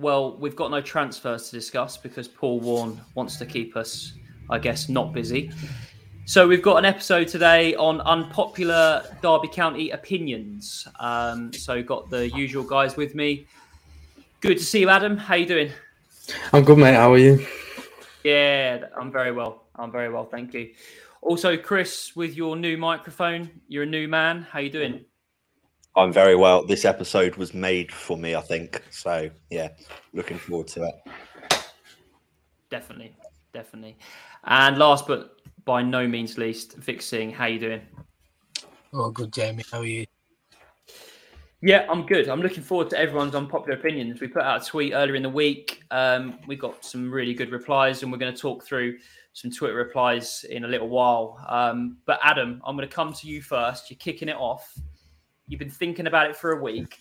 Well, we've got no transfers to discuss because Paul Warne wants to keep us, I guess, not busy. So we've got an episode today on unpopular Derby County opinions. Um, so got the usual guys with me. Good to see you, Adam. How you doing? I'm good, mate. How are you? Yeah, I'm very well. I'm very well, thank you. Also, Chris, with your new microphone, you're a new man. How you doing? I'm very well. This episode was made for me, I think. So yeah, looking forward to it. Definitely, definitely. And last but by no means least, Vic Singh, how you doing? Oh, good, Jamie. How are you? Yeah, I'm good. I'm looking forward to everyone's unpopular opinions. We put out a tweet earlier in the week. Um, we got some really good replies, and we're going to talk through some Twitter replies in a little while. Um, but Adam, I'm going to come to you first. You're kicking it off. You've been thinking about it for a week.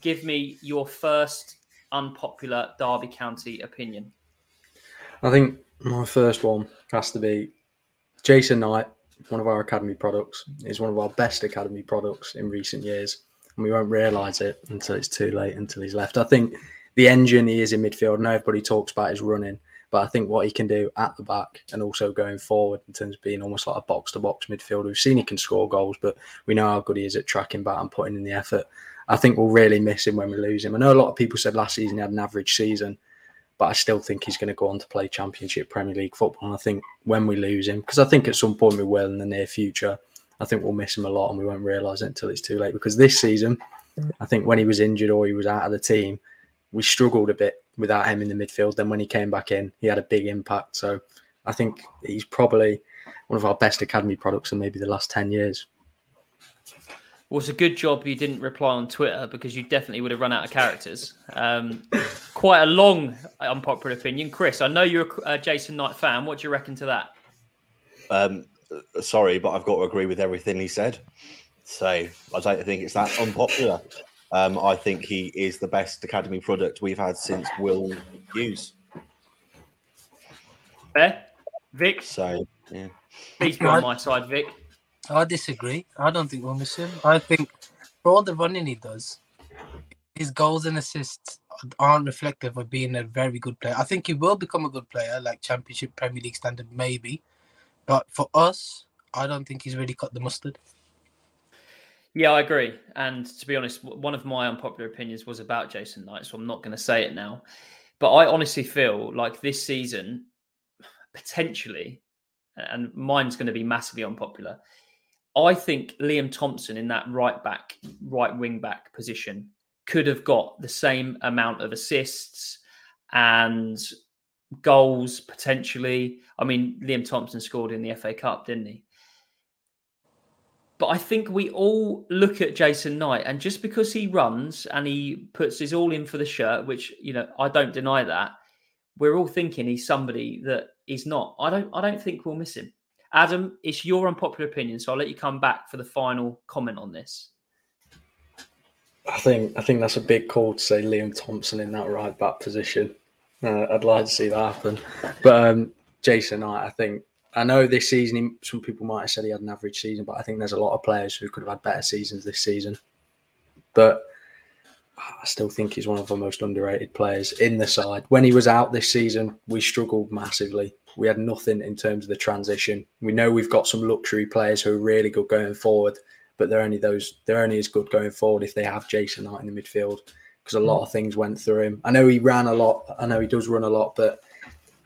Give me your first unpopular Derby County opinion. I think my first one has to be Jason Knight, one of our academy products, is one of our best academy products in recent years. And we won't realise it until it's too late, until he's left. I think the engine he is in midfield, and everybody talks about his running, but I think what he can do at the back and also going forward in terms of being almost like a box to box midfielder. We've seen he can score goals, but we know how good he is at tracking back and putting in the effort. I think we'll really miss him when we lose him. I know a lot of people said last season he had an average season, but I still think he's going to go on to play Championship Premier League football. And I think when we lose him, because I think at some point we will in the near future, I think we'll miss him a lot and we won't realise it until it's too late. Because this season, I think when he was injured or he was out of the team, we struggled a bit without him in the midfield. Then when he came back in, he had a big impact. So I think he's probably one of our best academy products in maybe the last 10 years. Well, it's a good job you didn't reply on Twitter because you definitely would have run out of characters. Um, quite a long unpopular opinion. Chris, I know you're a Jason Knight fan. What do you reckon to that? Um, sorry, but I've got to agree with everything he said. So I don't think it's that unpopular. Um, I think he is the best academy product we've had since Will Hughes. Fair, Vic. So yeah, please be on my side, Vic. I disagree. I don't think we'll miss him. I think for all the running he does, his goals and assists aren't reflective of being a very good player. I think he will become a good player, like Championship, Premier League standard, maybe. But for us, I don't think he's really cut the mustard. Yeah, I agree. And to be honest, one of my unpopular opinions was about Jason Knight, so I'm not going to say it now. But I honestly feel like this season, potentially, and mine's going to be massively unpopular. I think Liam Thompson in that right back, right wing back position could have got the same amount of assists and goals potentially. I mean, Liam Thompson scored in the FA Cup, didn't he? But I think we all look at Jason Knight, and just because he runs and he puts his all in for the shirt, which you know I don't deny that, we're all thinking he's somebody that he's not. I don't. I don't think we'll miss him. Adam, it's your unpopular opinion, so I'll let you come back for the final comment on this. I think I think that's a big call to say Liam Thompson in that right back position. Uh, I'd like to see that happen, but um, Jason Knight, I think I know this season, some people might have said he had an average season, but I think there's a lot of players who could have had better seasons this season. But I still think he's one of the most underrated players in the side. When he was out this season, we struggled massively. We had nothing in terms of the transition. We know we've got some luxury players who are really good going forward, but they're only those they're only as good going forward if they have Jason Knight in the midfield because a lot hmm. of things went through him. I know he ran a lot. I know he does run a lot, but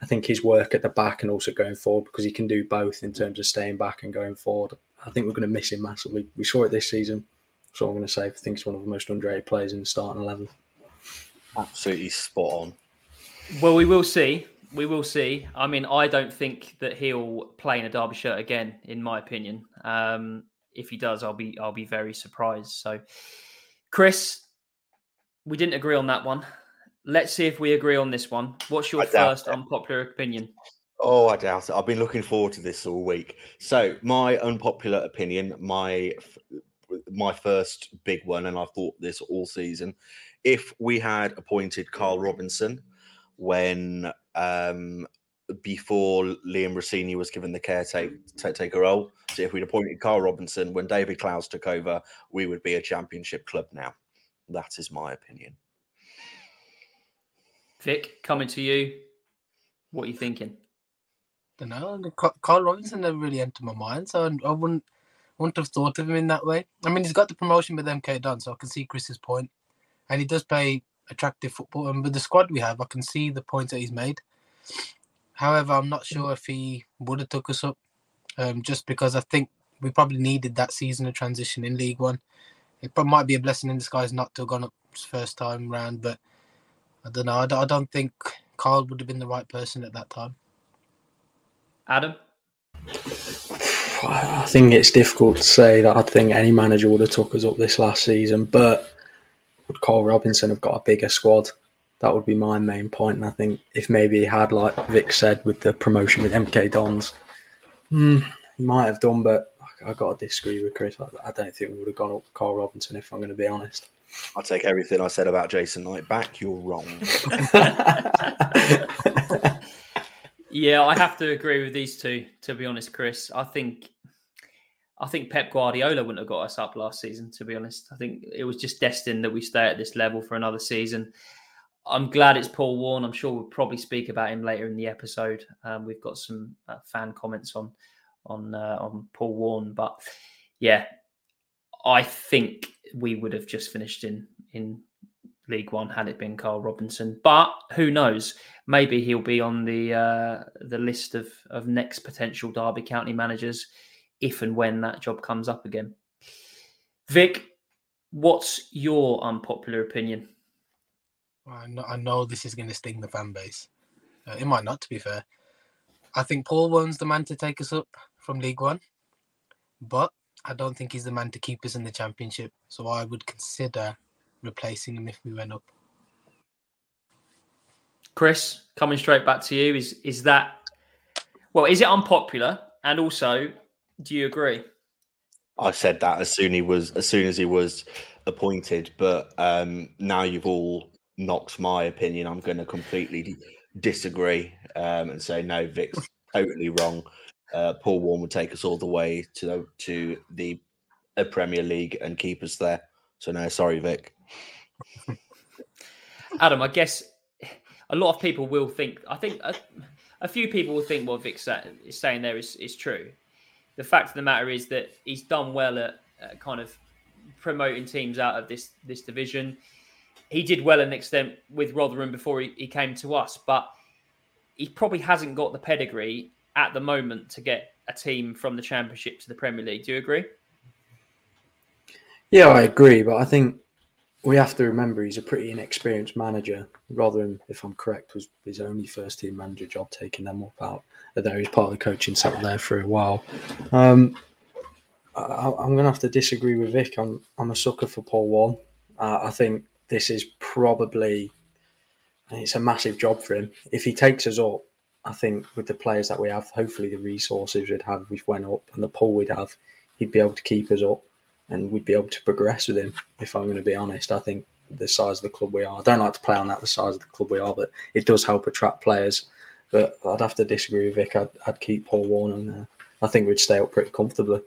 I think his work at the back and also going forward because he can do both in terms of staying back and going forward. I think we're going to miss him massively. We saw it this season. So I'm going to say I think he's one of the most underrated players in the starting eleven. Absolutely spot on. Well, we will see. We will see. I mean, I don't think that he'll play in a Derby shirt again, in my opinion. Um, if he does, I'll be I'll be very surprised. So, Chris, we didn't agree on that one. Let's see if we agree on this one. What's your first it. unpopular opinion? Oh, I doubt it. I've been looking forward to this all week. So, my unpopular opinion, my my first big one, and I've thought this all season. If we had appointed Carl Robinson when um, before Liam Rosenior was given the caretaker role, so if we'd appointed Carl Robinson when David Clowes took over, we would be a championship club now. That is my opinion. Vic, coming to you. What are you thinking? don't know. Carl Robinson never really entered my mind, so I wouldn't wouldn't have thought of him in that way. I mean, he's got the promotion with MK Dons, so I can see Chris's point, and he does play attractive football. And with the squad we have, I can see the points that he's made. However, I'm not sure if he would have took us up, um, just because I think we probably needed that season of transition in League One. It might be a blessing in disguise not to have gone up first time round, but I don't know. I don't, I don't think Carl would have been the right person at that time. Adam? I think it's difficult to say that I think any manager would have took us up this last season, but would Carl Robinson have got a bigger squad? That would be my main point. And I think if maybe he had, like Vic said, with the promotion with MK Dons, hmm, he might have done, but I got to disagree with Chris. I, I don't think we would have gone up with Carl Robinson if I'm going to be honest. I'll take everything I said about Jason Knight back. You're wrong. Yeah, I have to agree with these two. To be honest, Chris, I think, I think Pep Guardiola wouldn't have got us up last season. To be honest, I think it was just destined that we stay at this level for another season. I'm glad it's Paul Warne. I'm sure we'll probably speak about him later in the episode. Um, we've got some uh, fan comments on on uh, on Paul Warne, but yeah, I think we would have just finished in in League One had it been Carl Robinson. But who knows? Maybe he'll be on the uh, the list of of next potential Derby County managers if and when that job comes up again. Vic, what's your unpopular opinion? I know, I know this is going to sting the fan base. Uh, it might not, to be fair. I think Paul Warne's the man to take us up from League One, but I don't think he's the man to keep us in the Championship. So I would consider replacing him if we went up. Chris, coming straight back to you, is is that well? Is it unpopular? And also, do you agree? I said that as soon he was as soon as he was appointed, but um, now you've all knocked my opinion. I'm going to completely disagree um, and say no. Vic's totally wrong. Uh, Paul Warne would take us all the way to to the uh, Premier League and keep us there. So no, sorry, Vic. Adam, I guess a lot of people will think. I think a, a few people will think what Vic is saying there is is true. The fact of the matter is that he's done well at, at kind of promoting teams out of this this division. He did well an extent with Rotherham before he, he came to us, but he probably hasn't got the pedigree at the moment to get a team from the Championship to the Premier League. Do you agree? Yeah, I agree, but I think we have to remember he's a pretty inexperienced manager. Rotherham, if I'm correct, was his only first team manager job, taking them up out there. He's part of the coaching staff there for a while. Um, I, I'm going to have to disagree with Vic. I'm, I'm a sucker for Paul Warne. Uh, I think this is probably it's a massive job for him. If he takes us up, I think with the players that we have, hopefully the resources we'd have if we went up and the pull we'd have, he'd be able to keep us up and we'd be able to progress with him. If I'm going to be honest, I think the size of the club we are. I don't like to play on that the size of the club we are, but it does help attract players. But I'd have to disagree with Vic. I'd, I'd keep Paul Warne, and uh, I think we'd stay up pretty comfortably.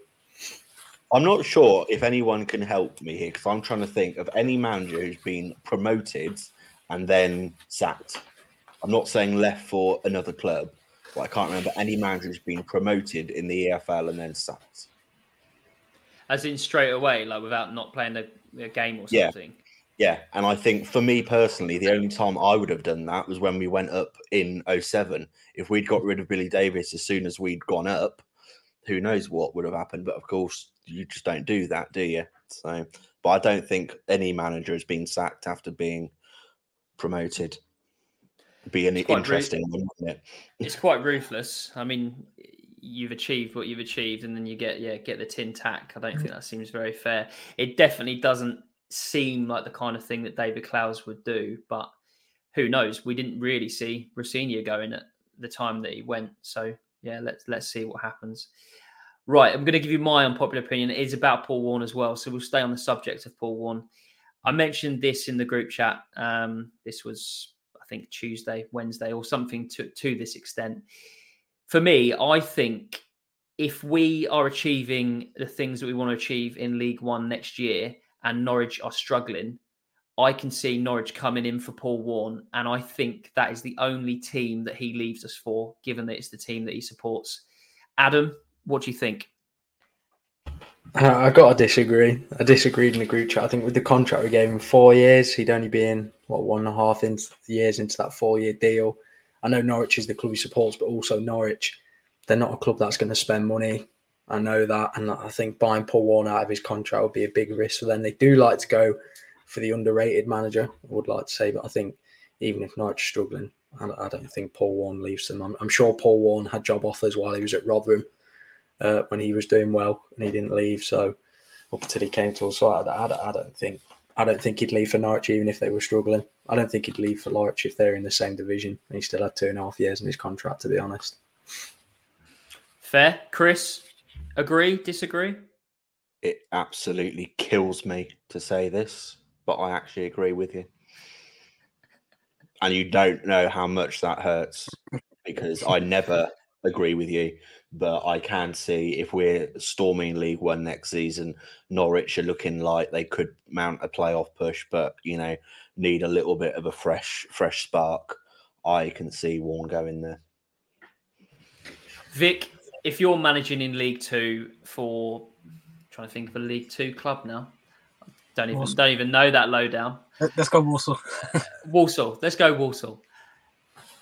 I'm not sure if anyone can help me here because I'm trying to think of any manager who's been promoted and then sacked. I'm not saying left for another club, but I can't remember any manager who's been promoted in the EFL and then sacked. As in straight away, like without not playing a, a game or Yeah. something. Yeah, and I think for me personally, the only time I would have done that was when we went up in 07. If we'd got rid of Billy Davies as soon as we'd gone up, who knows what would have happened. But of course, you just don't do that, do you? So, but I don't think any manager has been sacked after being promoted. Be an It's quite rude. interesting one, wouldn't it? It's quite ruthless. I mean, you've achieved what you've achieved, and then you get yeah get the tin tack. I don't think that seems very fair. It definitely doesn't seem like the kind of thing that David Clowes would do. But who knows? We didn't really see Rosenior going at the time that he went. So yeah, let's let's see what happens. Right, I'm going to give you my unpopular opinion. It is about Paul Warne as well, so we'll stay on the subject of Paul Warne. I mentioned this in the group chat. Um, this was, think, Tuesday, Wednesday, or something to to this extent. For me, I think if we are achieving the things that we want to achieve in League One next year, and Norwich are struggling, I can see Norwich coming in for Paul Warne, and I think that is the only team that he leaves us for, given that it's the team that he supports. Adam, what do you think? Uh, I got to disagree. I disagreed in the group chat. I think with the contract we gave him four years, he'd only be in what one and a half into years into that four year deal. I know Norwich is the club he supports, but also Norwich, they're not a club that's going to spend money. I know that, and I think buying Paul Warne out of his contract would be a big risk for them. They do like to go for the underrated manager. I would like to say, but I think even if Norwich struggling, I, don't think Paul Warne leaves them. I'm, I'm sure Paul Warne had job offers while he was at Rotherham uh, when he was doing well and he didn't leave. So up until he came to us, so I, I, I don't think I don't think he'd leave for Norwich even if they were struggling. I don't think he'd leave for Norwich if they're in the same division. And he still had two and a half years in his contract, to be honest. Fair, Chris. Agree? Disagree? It absolutely kills me to say this, but I actually agree with you. And you don't know how much that hurts because I never agree with you. But I can see if we're storming League One next season, Norwich are looking like they could mount a playoff push, but you know, need a little bit of a fresh, fresh spark. I can see Warne going there. Vic, if you're managing in League Two for trying to think of a League Two club now. Don't even Walsall. don't even know that lowdown. Let- Let's go Warsaw. Walsall. Let's go Walsall.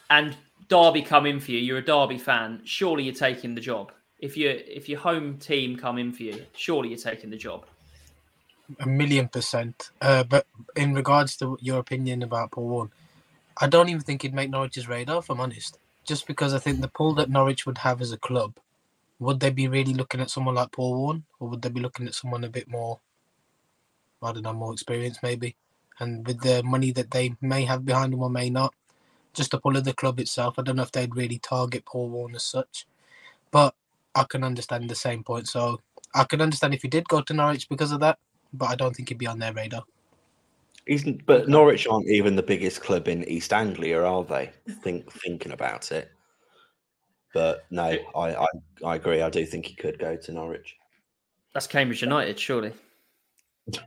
And Derby come in for you. You're a Derby fan. Surely you're taking the job. If you if your home team come in for you, surely you're taking the job. a million percent. Uh, but in regards to your opinion about Paul Warne, I don't even think he'd make Norwich's radar, if I'm honest. Just because I think the pull that Norwich would have as a club, would they be really looking at someone like Paul Warne, or would they be looking at someone a bit more, I don't know, more experienced maybe? And with the money that they may have behind them or may not, just the pull of the club itself, I don't know if they'd really target Paul Warne as such. But I can understand the same point. So I can understand if he did go to Norwich because of that, but I don't think he'd be on their radar. He's, but Norwich aren't even the biggest club in East Anglia, are they? Think thinking about it. But no, I, I I agree. I do think he could go to Norwich. That's Cambridge United, surely.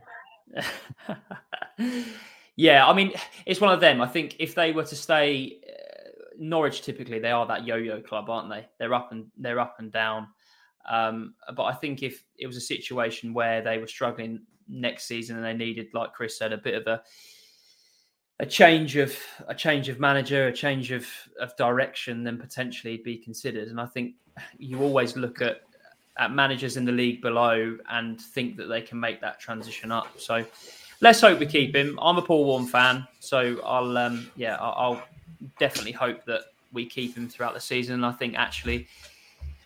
yeah, I mean, it's one of them. I think if they were to stay, uh, Norwich typically they are that yo-yo club, aren't they? They're up and they're up and down. Um, but I think if it was a situation where they were struggling next season and they needed, like Chris said, a bit of a a change of a change of manager, a change of of direction, then potentially be considered. And I think you always look at at managers in the league below and think that they can make that transition up. So let's hope we keep him. I'm a Paul Warne fan, so I'll um, yeah I'll, I'll definitely hope that we keep him throughout the season. And I think actually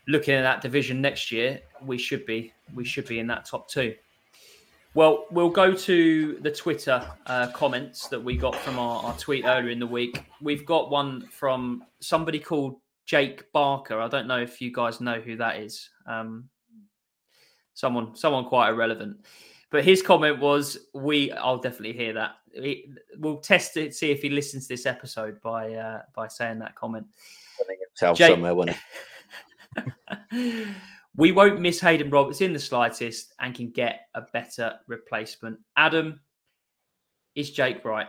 looking at that division next year, we should be we should be in that top two. Well, we'll go to the Twitter uh, comments that we got from our, our tweet earlier in the week. We've got one from somebody called Jake Barker. I don't know if you guys know who that is. Um, someone, someone quite irrelevant. But his comment was, "We, I'll definitely hear that. He- we'll test it, see if he listens to this episode by uh, by saying that comment." Himself Jake- somewhere, wouldn't We won't miss Haydon Roberts in the slightest and can get a better replacement. Adam, is Jake right?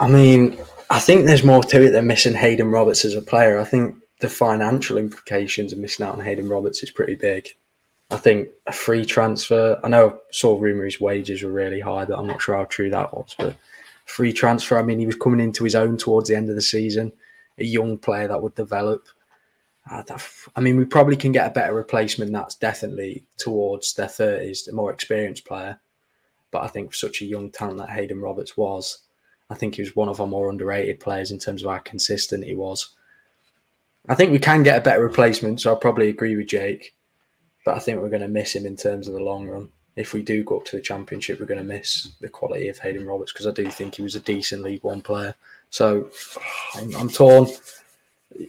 I mean, I think there's more to it than missing Haydon Roberts as a player. I think the financial implications of missing out on Haydon Roberts is pretty big. I think a free transfer. I know I saw rumour his wages were really high, but I'm not sure how true that was. But free transfer. I mean, he was coming into his own towards the end of the season. A young player that would develop. Uh, I mean, we probably can get a better replacement. That's definitely towards their thirties, a more experienced player. But I think for such a young talent that Haydon Roberts was, I think he was one of our more underrated players in terms of how consistent he was. I think we can get a better replacement, so I probably agree with Jake. But I think we're going to miss him in terms of the long run. If we do go up to the championship, we're going to miss the quality of Haydon Roberts because I do think he was a decent League One player. So I'm, I'm torn.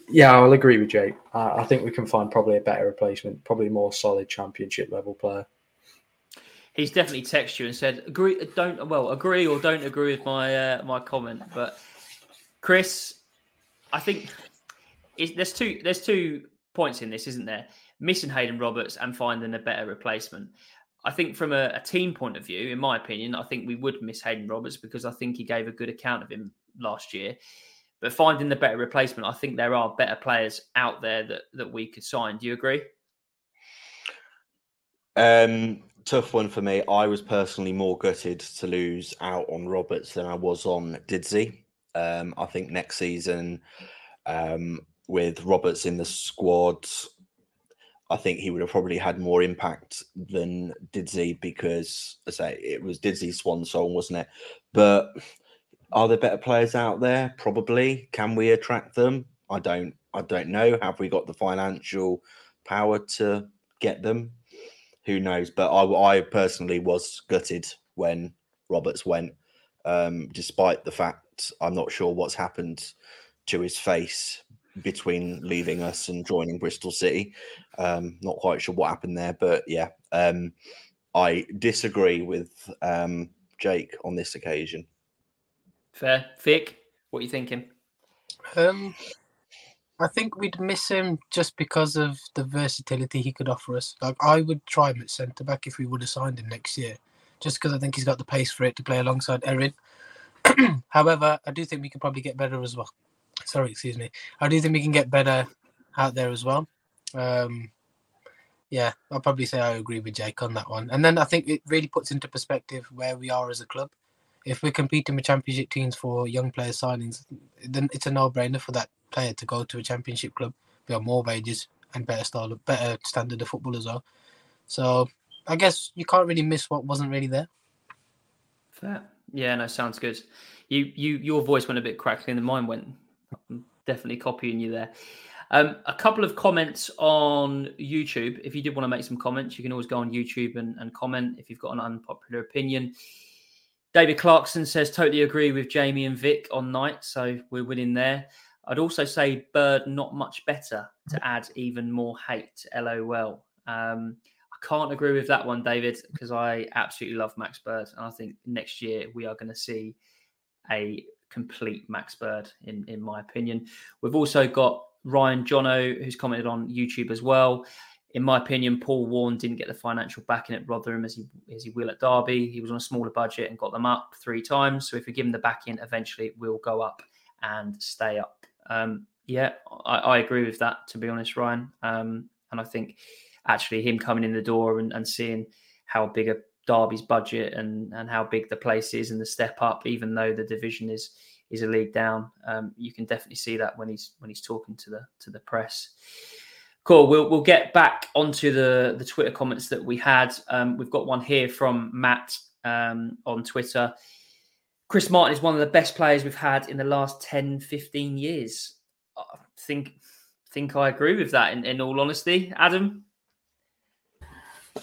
Yeah, I'll agree with Jake. I, I think we can find probably a better replacement, probably more solid championship level player he's definitely texted you and said agree don't well agree or don't agree with my uh, my comment but chris i think there's two there's two points in this isn't there missing haydon roberts and finding a better replacement i think from a, a, team point of view in my opinion i think we would miss haydon roberts because i think he gave a good account of him last year but finding the better replacement, I think there are better players out there that that we could sign. Do you agree? Um, tough one for me. I was personally more gutted to lose out on Roberts than I was on Didsey. Um, I think next season, um, with Roberts in the squad, I think he would have probably had more impact than Didsey because, I say, it was Didsey's swan song, wasn't it? But are there better players out there? Probably. Can we attract them? I don't. I don't know. Have we got the financial power to get them? Who knows? But I, I personally was gutted when Roberts went, um, despite the fact I'm not sure what's happened to his face between leaving us and joining Bristol City. Um, not quite sure what happened there, but yeah, um, I disagree with um, Jake on this occasion. Fair. Vic, what are you thinking? Um, I think we'd miss him just because of the versatility he could offer us. Like I would try him at centre back if we would have signed him next year, just because I think he's got the pace for it to play alongside Erin. However, I do think we can probably get better as well. Sorry, excuse me. I do think we can get better out there as well. Um, yeah, I'll probably say I agree with Jake on that one. And then I think it really puts into perspective where we are as a club if we're competing with championship teams for young player signings, then it's a no-brainer for that player to go to a championship club. We have more wages and better style, better standard of football as well. So I guess you can't really miss what wasn't really there. Fair. Yeah, no, sounds good. You, you, your voice went a bit crackly, and mine went. I'm definitely copying you there. Um, a couple of comments on YouTube. If you did want to make some comments, you can always go on YouTube and, and comment if you've got an unpopular opinion. David Clarkson says, totally agree with Jamie and Vic on Knight. So we're winning there. I'd also say Bird not much better to add even more hate. LOL. Um, I can't agree with that one, David, because I absolutely love Max Bird. And I think next year we are going to see a complete Max Bird, in, in my opinion. We've also got Ryan Jono, who's commented on YouTube as well in my opinion, Paul Warne didn't get the financial backing at Rotherham as he as he will at Derby. He was on a smaller budget and got them up three times. So if we give him the backing, eventually it will go up and stay up. Um, yeah, I, I, agree with that. To be honest, Ryan, um, and I think actually him coming in the door and, and seeing how big a Derby's budget and and how big the place is and the step up, even though the division is is a league down, um, you can definitely see that when he's when he's talking to the to the press. Cool. We'll we'll get back onto the the Twitter comments that we had. Um, we've got one here from Matt um, on Twitter. Chris Martin is one of the best players we've had in the last 10, 15 years. I think think I agree with that in, in all honesty. Adam?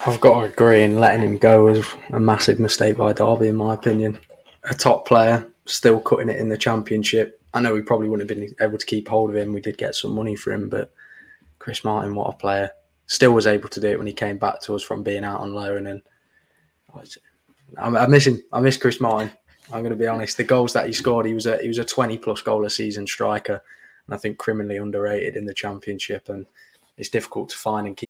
I've got to agree in letting him go was a massive mistake by Derby, in my opinion. A top player, still cutting it in the championship. I know we probably wouldn't have been able to keep hold of him. We did get some money for him, but Chris Martin, what a player. Still was able to do it when he came back to us from being out on loan. And I miss him. I miss Chris Martin. I'm going to be honest. The goals that he scored, he was a he was a 20 plus goal a season striker, and I think criminally underrated in the championship. And it's difficult to find and keep.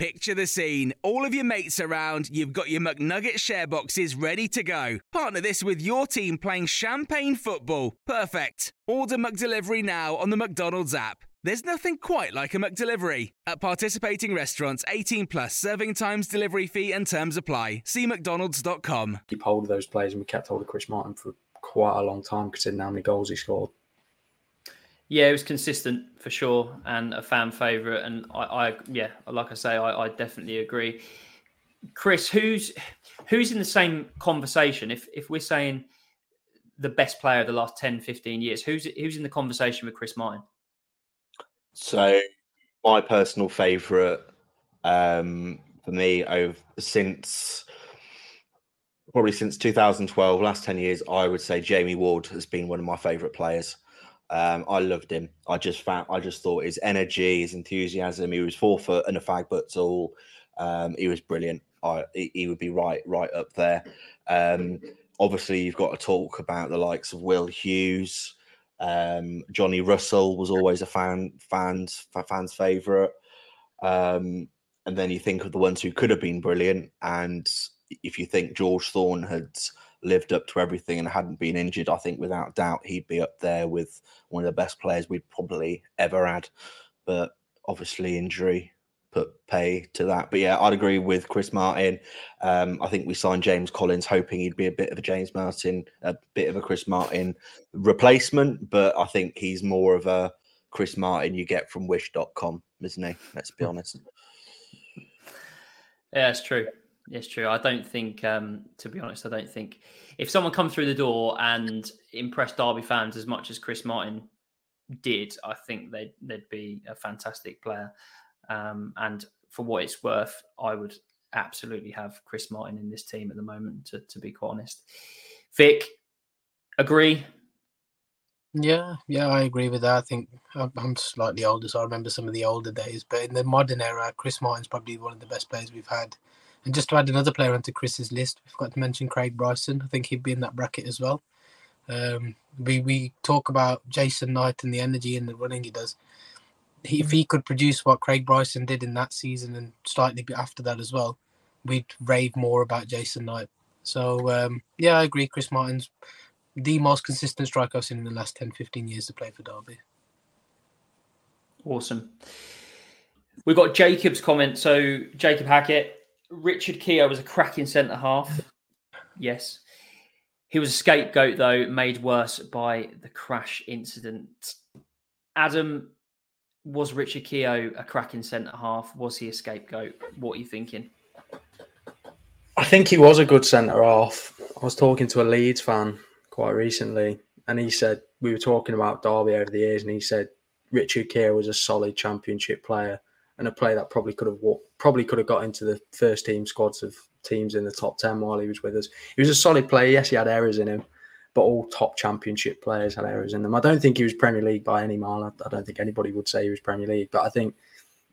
Picture the scene. All of your mates around, you've got your McNugget share boxes ready to go. Partner this with your team playing champagne football. Perfect. Order McDelivery now on the McDonald's app. There's nothing quite like a McDelivery. At participating restaurants, 18 plus serving times, delivery fee, and terms apply. See McDonald's.com. keep hold of those players, and we kept hold of Chris Martin for quite a long time, considering how many goals he scored. Yeah, it was consistent for sure and a fan favourite. And I, I, yeah, like I say, I, I definitely agree. Chris, who's who's in the same conversation? If if we're saying the best player of the last 10, 15 years, who's who's in the conversation with Chris Martin? So, my personal favourite um, for me over since probably since 2012, last 10 years, I would say Jamie Ward has been one of my favourite players. Um, I loved him. I just found, I just thought his energy, his enthusiasm. He was four foot and a fag butts all. Um, he was brilliant. I, he, he would be right, right up there. Um, obviously, you've got to talk about the likes of Will Hughes. Um, Johnny Russell was always a fan, fans, fans' favorite. Um, and then you think of the ones who could have been brilliant. And if you think George Thorne had lived up to everything and hadn't been injured, I think without doubt he'd be up there with one of the best players we'd probably ever had. But obviously, injury put pay to that. But yeah, I'd agree with Chris Martin. Um, I think we signed James Collins hoping he'd be a bit of a James Martin, a bit of a Chris Martin replacement. But I think he's more of a Chris Martin you get from wish.com, isn't he? Let's be honest. Yeah, it's true. It's true. I don't think, um, to be honest, I don't think if someone come through the door and impressed Derby fans as much as Chris Martin did, I think they'd they'd be a fantastic player. Um, and for what it's worth, I would absolutely have Chris Martin in this team at the moment. To to be quite honest, Vic, agree. Yeah, yeah, I agree with that. I think I'm I'm slightly older, so I remember some of the older days. But in the modern era, Chris Martin's probably one of the best players we've had. And just to add another player onto Chris's list, we've got to mention Craig Bryson. I think he'd be in that bracket as well. Um, we we talk about Jason Knight and the energy and the running he does. He, if he could produce what Craig Bryson did in that season and slightly after that as well, we'd rave more about Jason Knight. So um, yeah, I agree. Chris Martin's the most consistent striker I've seen in the last 10, 15 years to play for Derby. Awesome. We've got Jacob's comment. So Jacob Hackett, Richard Keogh was a cracking centre half. Yes. He was a scapegoat, though, made worse by the crash incident. Adam, was Richard Keogh a cracking centre half? Was he a scapegoat? What are you thinking? I think he was a good centre half. I was talking to a Leeds fan quite recently, and he said we were talking about Derby over the years, and he said Richard Keogh was a solid Championship player and a player that probably could have probably could have got into the first team squads of teams in the top ten while he was with us. He was a solid player. Yes, he had errors in him, but all top Championship players had errors in them. I don't think he was Premier League by any mile. I don't think anybody would say he was Premier League, but I think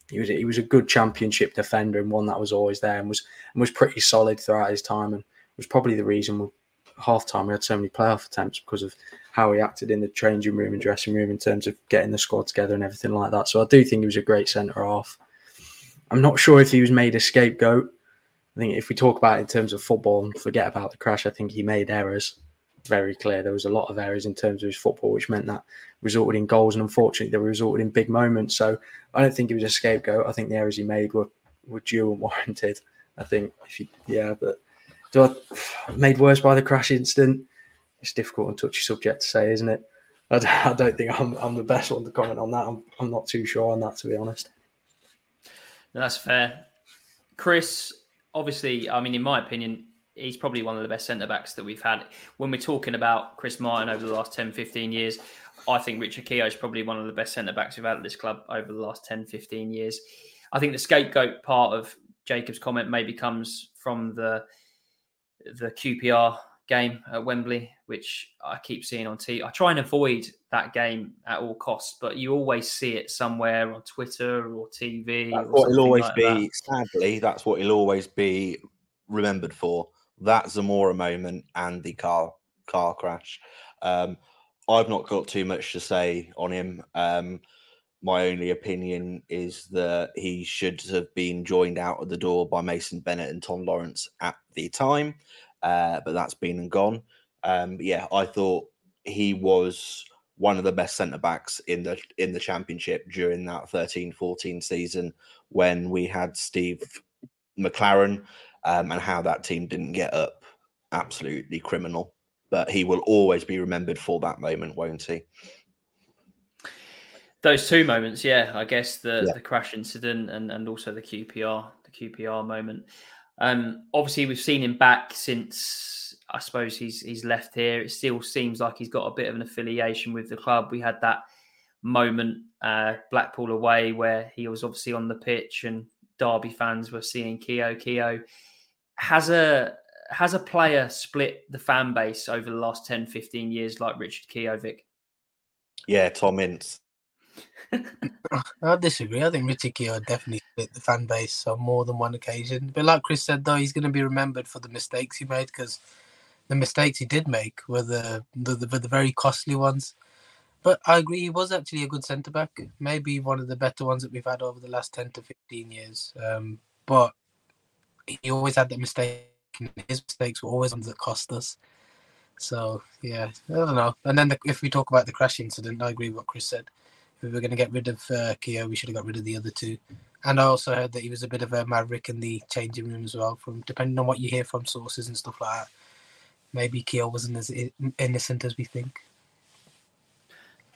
he was he was a good Championship defender and one that was always there and was and was pretty solid throughout his time and was probably the reason half time we had so many playoff attempts because of how he acted in the changing room and dressing room in terms of getting the squad together and everything like that. So I do think he was a great centre half. I'm not sure if he was made a scapegoat. I think if we talk about in terms of football and forget about the crash, I think he made errors. Very clear. There was a lot of errors in terms of his football, which meant that resulted in goals, and unfortunately, they resulted in big moments. So I don't think he was a scapegoat. I think the errors he made were, were due and warranted. I think if you, yeah, but do I, made worse by the crash incident? It's difficult and touchy subject to say, isn't it? I, don't think I'm, I'm the best one to comment on that. I'm, I'm not too sure on that, to be honest. No, that's fair. Chris, obviously, I mean, in my opinion, he's probably one of the best centre backs that we've had. When we're talking about Chris Martin over the last 10, 15 years, I think Richard Keogh is probably one of the best centre backs we've had at this club over the last 10, 15 years. I think the scapegoat part of Jacob's comment maybe comes from the the QPR game at Wembley, which I keep seeing on TV. I try and avoid that game at all costs, but you always see it somewhere on Twitter or TV. That's or what he'll always like be. that. Sadly, that's what he'll always be remembered for. That Zamora moment and the car car crash. Um, I've not got too much to say on him. Um, my only opinion is that he should have been joined out of the door by Mason Bennett and Tom Lawrence at the time, uh, but that's been and gone. Um, yeah, I thought he was one of the best centre backs in the in the championship during that 13-14 season when we had Steve McClaren um, and how that team didn't get up. Absolutely criminal. But he will always be remembered for that moment, won't he? Those two moments, yeah, I guess the Yeah. the crash incident and and also the QPR the QPR moment. Um, obviously, we've seen him back since I suppose he's he's left here. It still seems like he's got a bit of an affiliation with the club. We had that moment uh, Blackpool away where he was obviously on the pitch and Derby fans were seeing Keogh. Keogh has a has a player split the fan base over the last 10, 15 years like Richard Keogh, Vic? Yeah, Tom Ince. I disagree. I think Keogh definitely split the fan base on more than one occasion. But like Chris said, though, he's going to be remembered for the mistakes he made because the mistakes he did make were the the, the, the very costly ones. But I agree, he was actually a good centre back, maybe one of the better ones that we've had over the last ten to fifteen years. Um, but he always had that mistake. and His mistakes were always ones that cost us. So yeah, I don't know. And then the, if we talk about the crash incident, I agree with what Chris said. We were going to get rid of uh, Keogh, we should have got rid of the other two. And I also heard that he was a bit of a maverick in the changing room as well. From depending on what you hear from sources and stuff like that, maybe Keogh wasn't as innocent as we think.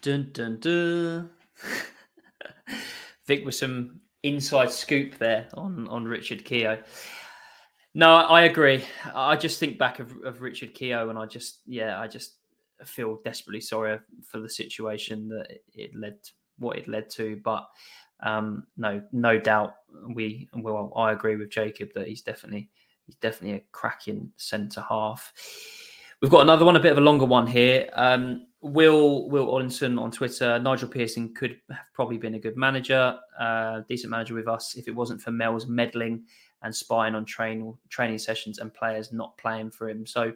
Dun dun dun. Vic with some inside scoop there on on Richard Keogh. No, I agree. I just think back of, of Richard Keogh, and I just yeah, I just feel desperately sorry for the situation that it- led what it led to. But um, no, no doubt we well, I agree with Jacob that he's definitely he's definitely a cracking centre half. We've got another one, a bit of a longer one here. Um, Will Will Ollinson on Twitter. Nigel Pearson could have probably been a good manager, uh, decent manager with us if it wasn't for Mel's meddling and spying on train training sessions and players not playing for him. So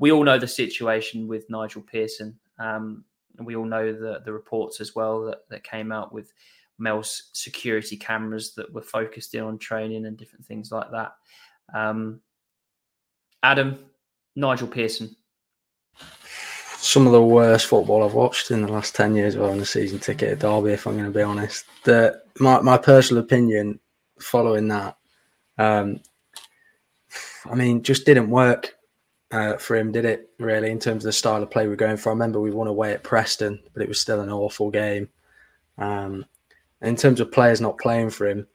we all know the situation with Nigel Pearson. Um, and we all know the the reports as well that, that came out with Mel's security cameras that were focused in on training and different things like that. Um, Adam, Nigel Pearson. some of the worst football I've watched in the last 10 years of having a season ticket at Derby, if I'm going to be honest. The, my, my personal opinion following that, um, I mean, just didn't work uh, for him, did it, really, in terms of the style of play we're going for? I remember we won away at Preston, but it was still an awful game. Um, in terms of players not playing for him,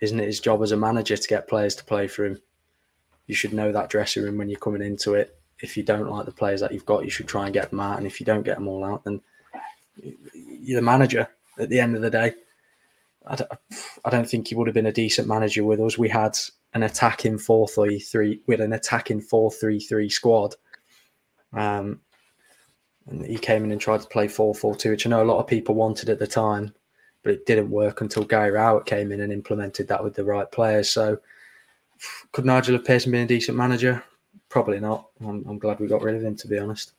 isn't it his job as a manager to get players to play for him? You should know that dressing room when you're coming into it if you don't like the players that you've got, you should try and get them out. And if you don't get them all out, then you're the manager at the end of the day. I don't, I don't think he would have been a decent manager with us. We had an attacking four three three. Had an attacking four three three squad. Um, and he came in and tried to play four four two, which I know a lot of people wanted at the time, but it didn't work until Gary Rowett came in and implemented that with the right players. So, could Nigel Pearson be a decent manager? Probably not. I'm, I'm glad we got rid of him, to be honest.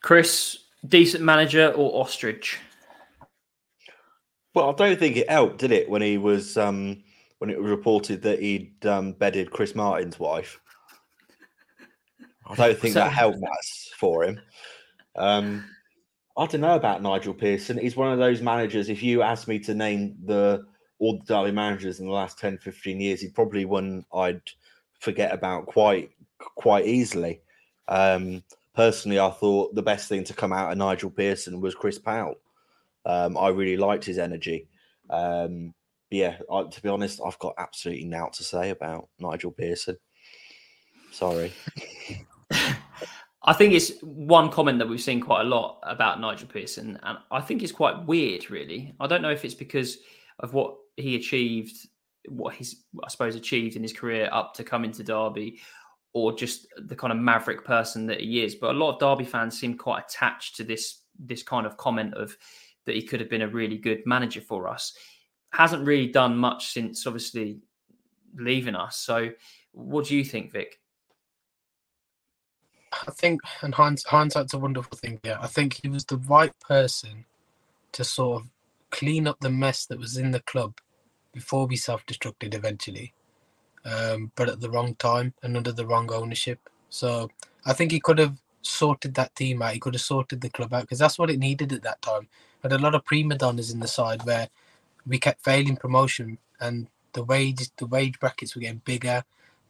Chris, decent manager or ostrich? Well, I don't think it helped, did it, when he was um, when it was reported that he'd um, bedded Chris Martin's wife. I don't think So- that helped much for him. Um, I don't know about Nigel Pearson. He's one of those managers. If you asked me to name the all the Derby managers in the last 10, 15 years, he's probably one I'd forget about quite quite easily. Um, personally, I thought the best thing to come out of Nigel Pearson was Chris Powell. Um, I really liked his energy. Um, yeah, I, to be honest, I've got absolutely nought to say about Nigel Pearson. Sorry. I think it's one comment that we've seen quite a lot about Nigel Pearson, and I think it's quite weird, really. I don't know if it's because of what he achieved, what he's, I suppose, achieved in his career up to come into Derby, or just the kind of maverick person that he is. But a lot of Derby fans seem quite attached to this this kind of comment of that he could have been a really good manager for us. Hasn't really done much since obviously leaving us. So, what do you think, Vic? I think, and hindsight's a wonderful thing. Yeah, I think he was the right person to sort of clean up the mess that was in the club before we self-destructed eventually, um, but at the wrong time and under the wrong ownership. So I think he could have sorted that team out. He could have sorted the club out because that's what it needed at that time. Had a lot of prima donnas in the side where we kept failing promotion, and the wage the wage brackets were getting bigger,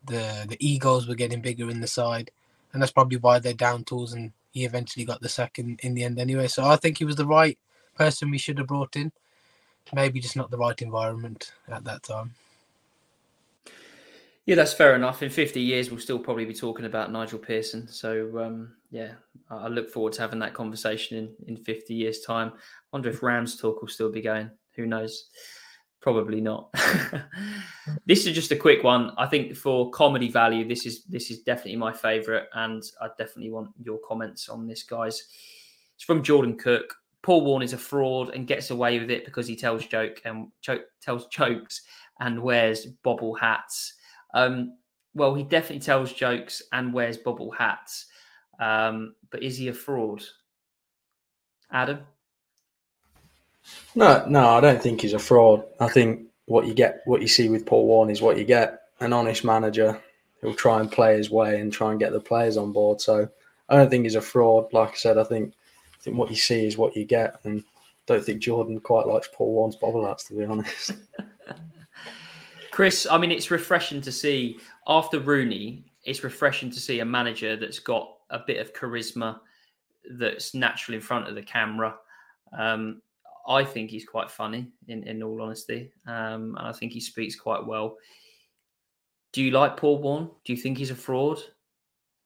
the the egos were getting bigger in the side and that's probably why they're down tools. And he eventually got the second in the end anyway. So I think he was the right person we should have brought in. Maybe just not the right environment at that time. Yeah, that's fair enough. In 50 years, we'll still probably be talking about Nigel Pearson. So, um, yeah, I look forward to having that conversation in, in 50 years' time. I wonder if Rams talk will still be going. Who knows? Probably not. this is just a quick one. I think for comedy value, this is this is definitely my favourite, and I definitely want your comments on this, guys. It's from Jordan Cook. Paul Warne is a fraud and gets away with it because he tells joke and cho- tells jokes and wears bobble hats. Um, well, he definitely tells jokes and wears bobble hats. Um, but is he a fraud? Adam? No, no, I don't think he's a fraud. I think what you get, what you see with Paul Warne is what you get. An honest manager who'll try and play his way and try and get the players on board. So I don't think he's a fraud. Like I said, I think I think what you see is what you get, and I don't think Jordan quite likes Paul Warne's bobble hats, to be honest. Chris, I mean, it's refreshing to see after Rooney. It's refreshing to see a manager that's got a bit of charisma, that's natural in front of the camera. Um, I think he's quite funny, in, in all honesty, um, and I think he speaks quite well. Do you like Paul Warne? Do you think he's a fraud?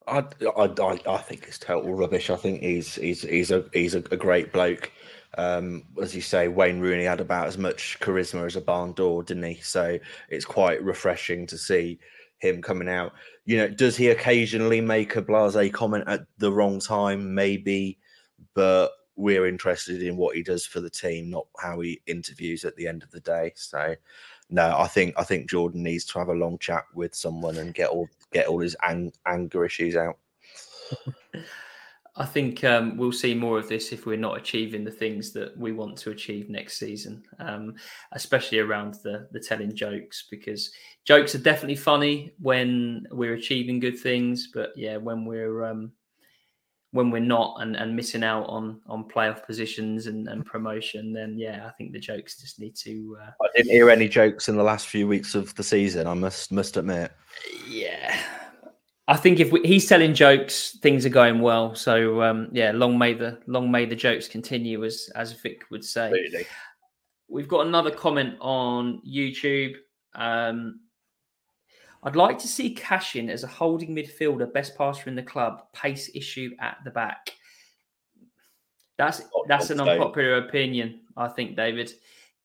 I, I, I think it's total rubbish. I think he's he's he's a he's a, a great bloke. Um, as you say, Wayne Rooney had about as much charisma as a barn door, didn't he? So it's quite refreshing to see him coming out. You know, does he occasionally make a blase comment at the wrong time? Maybe, but we're interested in what he does for the team, not how he interviews at the end of the day. So, no, I think I think Jordan needs to have a long chat with someone and get all get all his ang- anger issues out. I think um, we'll see more of this if we're not achieving the things that we want to achieve next season, um, especially around the the telling jokes because jokes are definitely funny when we're achieving good things, but yeah, when we're um, when we're not and, and missing out on on playoff positions and, and promotion, then yeah, I think the jokes just need to. Uh... I didn't hear any jokes in the last few weeks of the season. I must must admit. Yeah, I think if we, he's telling jokes, things are going well. So um, yeah, long may the long may the jokes continue, as as Vic would say. Really? We've got another comment on YouTube. Um, I'd like to see Cashin as a holding midfielder, best passer in the club, pace issue at the back. That's that's an unpopular opinion, I think, David.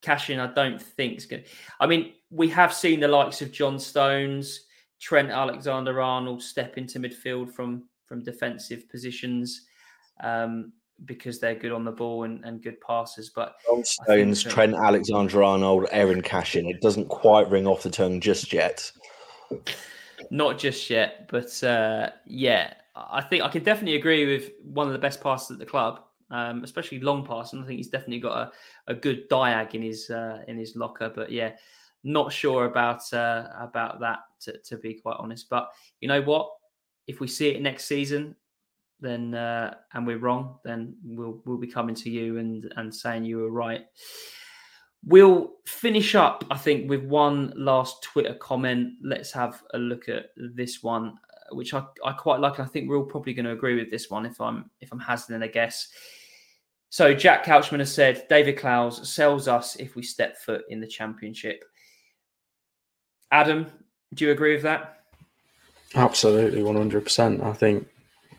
Cashin, I don't think is going. I mean, we have seen the likes of John Stones, Trent Alexander-Arnold step into midfield from from defensive positions um, because they're good on the ball and, and good passes. But Stones, Trent Alexander-Arnold, Eiran Cashin. It doesn't quite ring off the tongue just yet. Not just yet, but uh, yeah, I think I can definitely agree with one of the best passes at the club, um, especially long pass. And I think he's definitely got a, a good diag in his uh, in his locker. But yeah, not sure about uh, about that to, to be quite honest. But you know what? If we see it next season, then uh, and we're wrong, then we'll we'll be coming to you and and saying you were right. We'll finish up, I think, with one last Twitter comment. Let's have a look at this one, uh, which I, I quite like. I think we're all probably going to agree with this one if I'm if I'm hazarding a guess. So Jack Couchman has said David Clowes sells us if we step foot in the championship. Adam, do you agree with that? Absolutely, one hundred percent. I think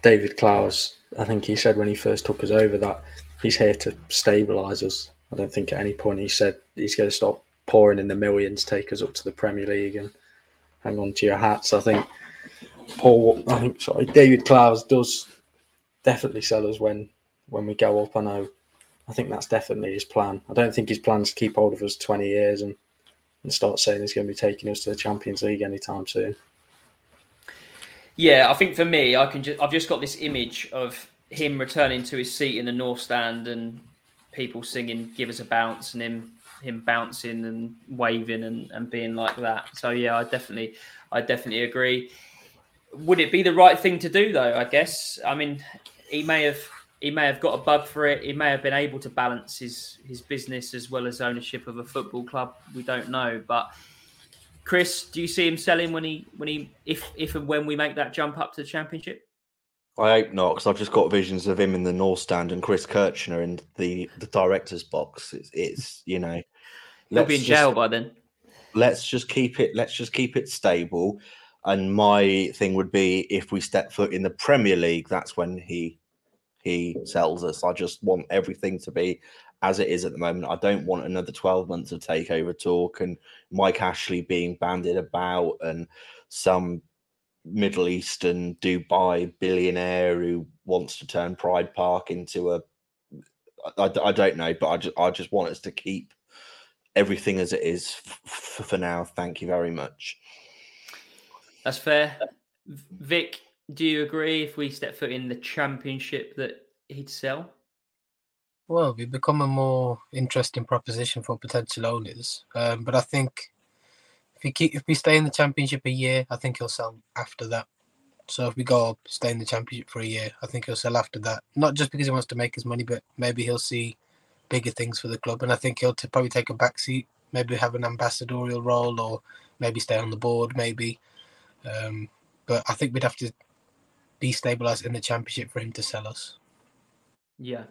David Clowes. I think he said when he first took us over that he's here to stabilise us. I don't think at any point he said he's going to stop pouring in the millions, take us up to the Premier League, and hang on to your hats. I think Paul. I think sorry, David Clowes does definitely sell us when when we go up. I know. I think that's definitely his plan. I don't think his plan is to keep hold of us twenty years and and start saying he's going to be taking us to the Champions League anytime soon. Yeah, I think for me, I can just I've just got this image of him returning to his seat in the North Stand and people singing "Give Us a Bounce" and him him bouncing and waving and, and being like that. So yeah, I definitely I definitely agree. Would it be the right thing to do though? I guess. I mean, he may have he may have got a bug for it. He may have been able to balance his his business as well as ownership of a football club. We don't know, but Chris, do you see him selling when he when he if if and when we make that jump up to the championship? I hope not, because I've just got visions of him in the North Stand and Chris Kirchner in the the director's box. It's, it's you know, he'll be in jail just, by then. Let's just keep it. Let's just keep it stable. And my thing would be if we step foot in the Premier League, that's when he he sells us. I just want everything to be as it is at the moment. I don't want another 12 months of takeover talk and Mike Ashley being banded about and some Middle Eastern Dubai billionaire who wants to turn Pride Park into a. I, I don't know, but I just I just want us to keep everything as it is f- for now. Thank you very much. That's fair. Vic, do you agree if we step foot in the championship that he'd sell? Well, we become a more interesting proposition for potential owners. Um, but I think if we keep if we stay in the championship a year, I think he'll sell after that. So if we go up, stay in the championship for a year, I think he'll sell after that. Not just because he wants to make his money, but maybe he'll see bigger things for the club, and I think he'll t- probably take a back seat, maybe have an ambassadorial role, or maybe stay on the board, maybe. Um, but I think we'd have to destabilize in the championship for him to sell us. Yeah,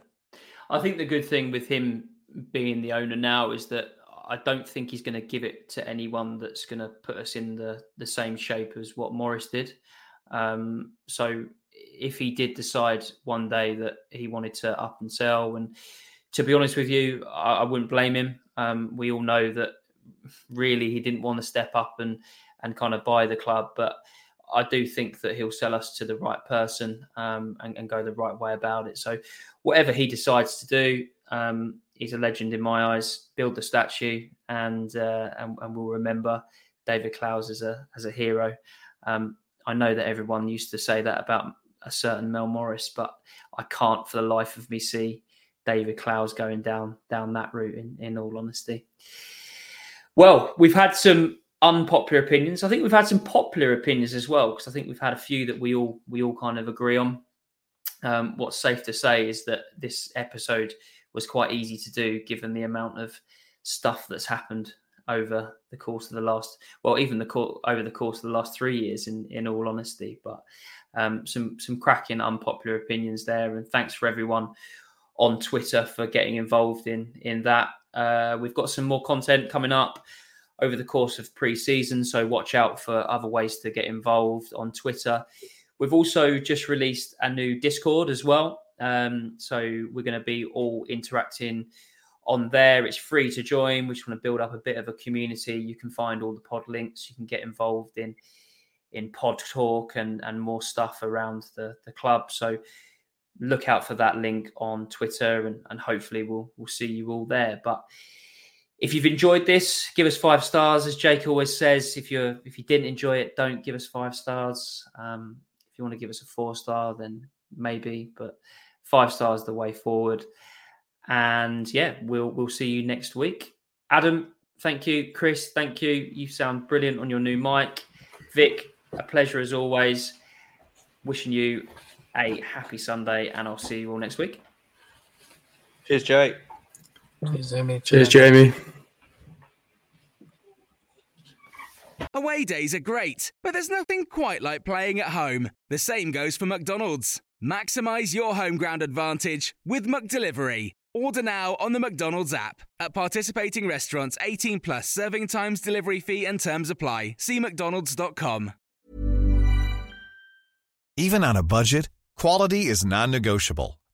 I think the good thing with him being the owner now is that I don't think he's going to give it to anyone that's going to put us in the the same shape as what Morris did. Um, so if he did decide one day that he wanted to up and sell, and to be honest with you, I, I wouldn't blame him. Um, we all know that really he didn't want to step up and and kind of buy the club, but I do think that he'll sell us to the right person um, and, and, go the right way about it. So whatever he decides to do, um, he's a legend in my eyes. Build the statue, and uh, and, and, we'll remember David Clowes as a as a hero. Um, I know that everyone used to say that about a certain Mel Morris, but I can't for the life of me see David Clowes going down down that route. In in all honesty, well, we've had some unpopular opinions. I think we've had some popular opinions as well because I think we've had a few that we all we all kind of agree on. Um, what's safe to say is that this episode was quite easy to do given the amount of stuff that's happened over the course of the last well even the co- over the course of the last three years in in all honesty but um, some some cracking unpopular opinions there and thanks for everyone on twitter for getting involved in in that uh, we've got some more content coming up over the course of pre-season so watch out for other ways to get involved on twitter we've also just released a new discord as well um, so we're going to be all interacting on there. It's free to join. We just want to build up a bit of a community. You can find all the pod links. You can get involved in in pod talk and and more stuff around the the club. So look out for that link on Twitter, and and hopefully we'll we'll see you all there. But if you've enjoyed this, give us five stars. As Jake always says, if you if you didn't enjoy it, don't give us five stars. Um, if you want to give us a four star, then maybe. But Five stars the way forward. And yeah, we'll we'll see you next week. Adam, thank you. Chris, thank you. You sound brilliant on your new mic. Vic, a pleasure as always. Wishing you a happy Sunday, and I'll see you all next week. Cheers, Jay. Cheers, Jamie. Cheers, Jamie. Away days are great, but there's nothing quite like playing at home. The same goes for McDonald's. Maximize your home ground advantage with McDelivery. Order now on the McDonald's app. At participating restaurants, 18 plus serving times, delivery fee, and terms apply. See McDonald's.com. Even on a budget, quality is non-negotiable.